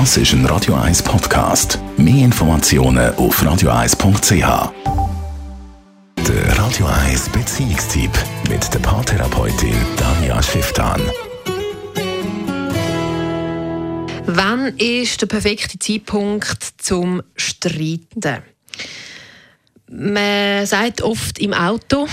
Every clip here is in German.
Das ist ein Radio 1 Podcast. Mehr Informationen auf radio1.ch. Der Radio 1 Beziehungstyp mit der Paartherapeutin Danja Schifftan. Wann ist der perfekte Zeitpunkt zum Streiten? Man sagt oft im Auto.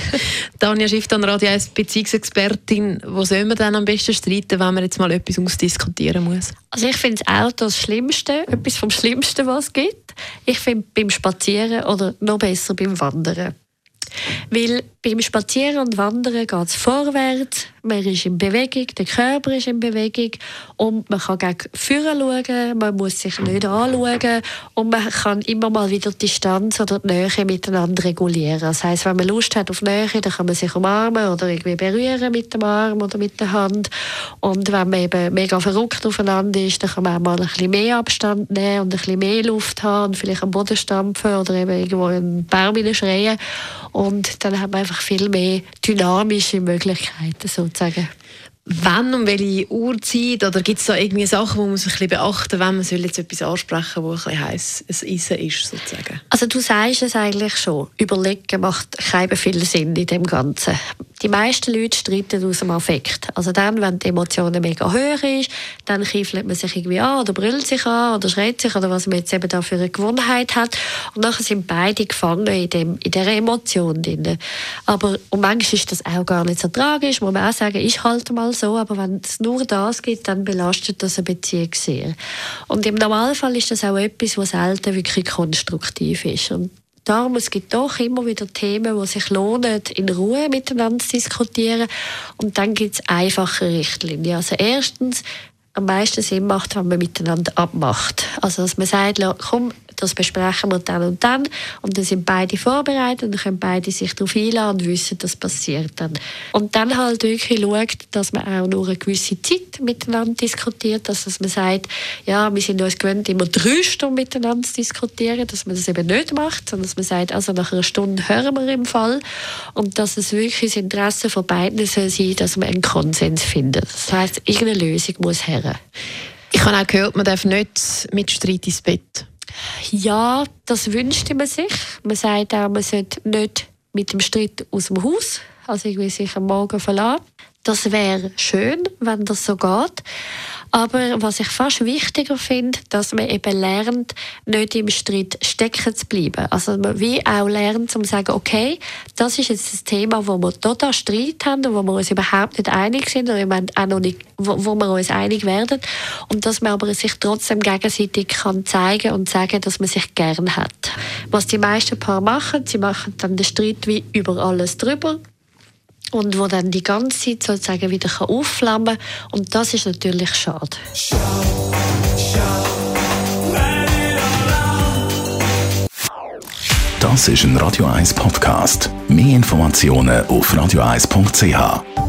Tanja Schifftan, Radio 1 Beziehungsexpertin. Wo soll man dann am besten streiten, wenn man jetzt mal etwas ausdiskutieren muss? Also ich finde das Auto das Schlimmste, etwas vom Schlimmsten, was es gibt. Ich finde beim Spazieren oder noch besser beim Wandern. Weil beim Spazieren und Wandern geht es vorwärts, man ist in Bewegung, der Körper ist in Bewegung. Und man kann gegen vorne schauen, man muss sich nicht anschauen. Und man kann immer mal wieder die Distanz oder die Nähe miteinander regulieren. Das heisst, wenn man Lust hat auf Nähe, dann kann man sich umarmen oder irgendwie berühren mit dem Arm oder mit der Hand und wenn man eben mega verrückt aufeinander ist, dann kann man auch mal ein bisschen mehr Abstand nehmen und ein bisschen mehr Luft haben und vielleicht am Boden stampfen oder eben irgendwo einen Baum schreien und dann hat man einfach viel mehr dynamische Möglichkeiten sozusagen. Wann und welche Uhrzeit? Oder gibt es da irgendwie Sachen, die man sich ein bisschen beachten wenn man soll jetzt etwas ansprechen soll, das ein heiß Eisen ist, sozusagen? Also du sagst es eigentlich schon. Überlegen macht keinen viel Sinn in dem Ganzen die meisten Leute streiten aus dem Affekt. Also dann, wenn die Emotionen mega hoch ist, dann kiefelt man sich irgendwie an oder brüllt sich an oder schreit sich oder was man jetzt eben da für eine Gewohnheit hat. Und nachher sind beide gefangen in, dem, in dieser Emotion drin. Aber und manchmal ist das auch gar nicht so tragisch, muss man auch sagen, ist halt mal so, aber wenn es nur das gibt, dann belastet das eine Beziehung sehr. Und im Normalfall ist das auch etwas, was selten wirklich konstruktiv ist. Und Darum, es gibt doch immer wieder Themen, die sich lohnen, in Ruhe miteinander zu diskutieren. Und dann gibt es einfache Richtlinien. Also erstens, am meisten Sinn macht, wenn man miteinander abmacht. Also, dass man sagt, komm, das besprechen wir dann und dann. Und dann sind beide vorbereitet und können beide sich darauf einladen und wissen, das passiert dann. Und dann halt wirklich schaut, dass man auch nur eine gewisse Zeit miteinander diskutiert, dass man sagt, ja, wir sind uns gewöhnt, immer drei Stunden miteinander zu diskutieren, dass man das eben nicht macht, sondern dass man sagt, also nach einer Stunde hören wir im Fall und dass es wirklich das Interesse von beiden soll sein, dass man einen Konsens findet. Das heißt, irgendeine Lösung muss her. Ich habe auch gehört, man darf nicht mit Streit ins Bett. Ja, das wünschte man sich. Man sagt auch, man sollte nicht mit dem Streit aus dem Haus, also irgendwie sich am Morgen verlassen. Das wäre schön, wenn das so geht. Aber was ich fast wichtiger finde, dass man eben lernt, nicht im Streit stecken zu bleiben. Also man wie auch lernt, um zu sagen, okay, das ist jetzt das Thema, wo wir total Streit haben und wo wir uns überhaupt nicht einig sind oder auch noch nicht, wo, wo wir uns einig werden. Und dass man aber sich trotzdem gegenseitig kann zeigen und sagen, dass man sich gern hat. Was die meisten Paare machen, sie machen dann den Streit wie über alles drüber und wo dann die ganze Zeit sozusagen wieder aufflammen kann. Und das ist natürlich schade. Das ist ein Radio 1 Podcast. Mehr Informationen auf radio1.ch.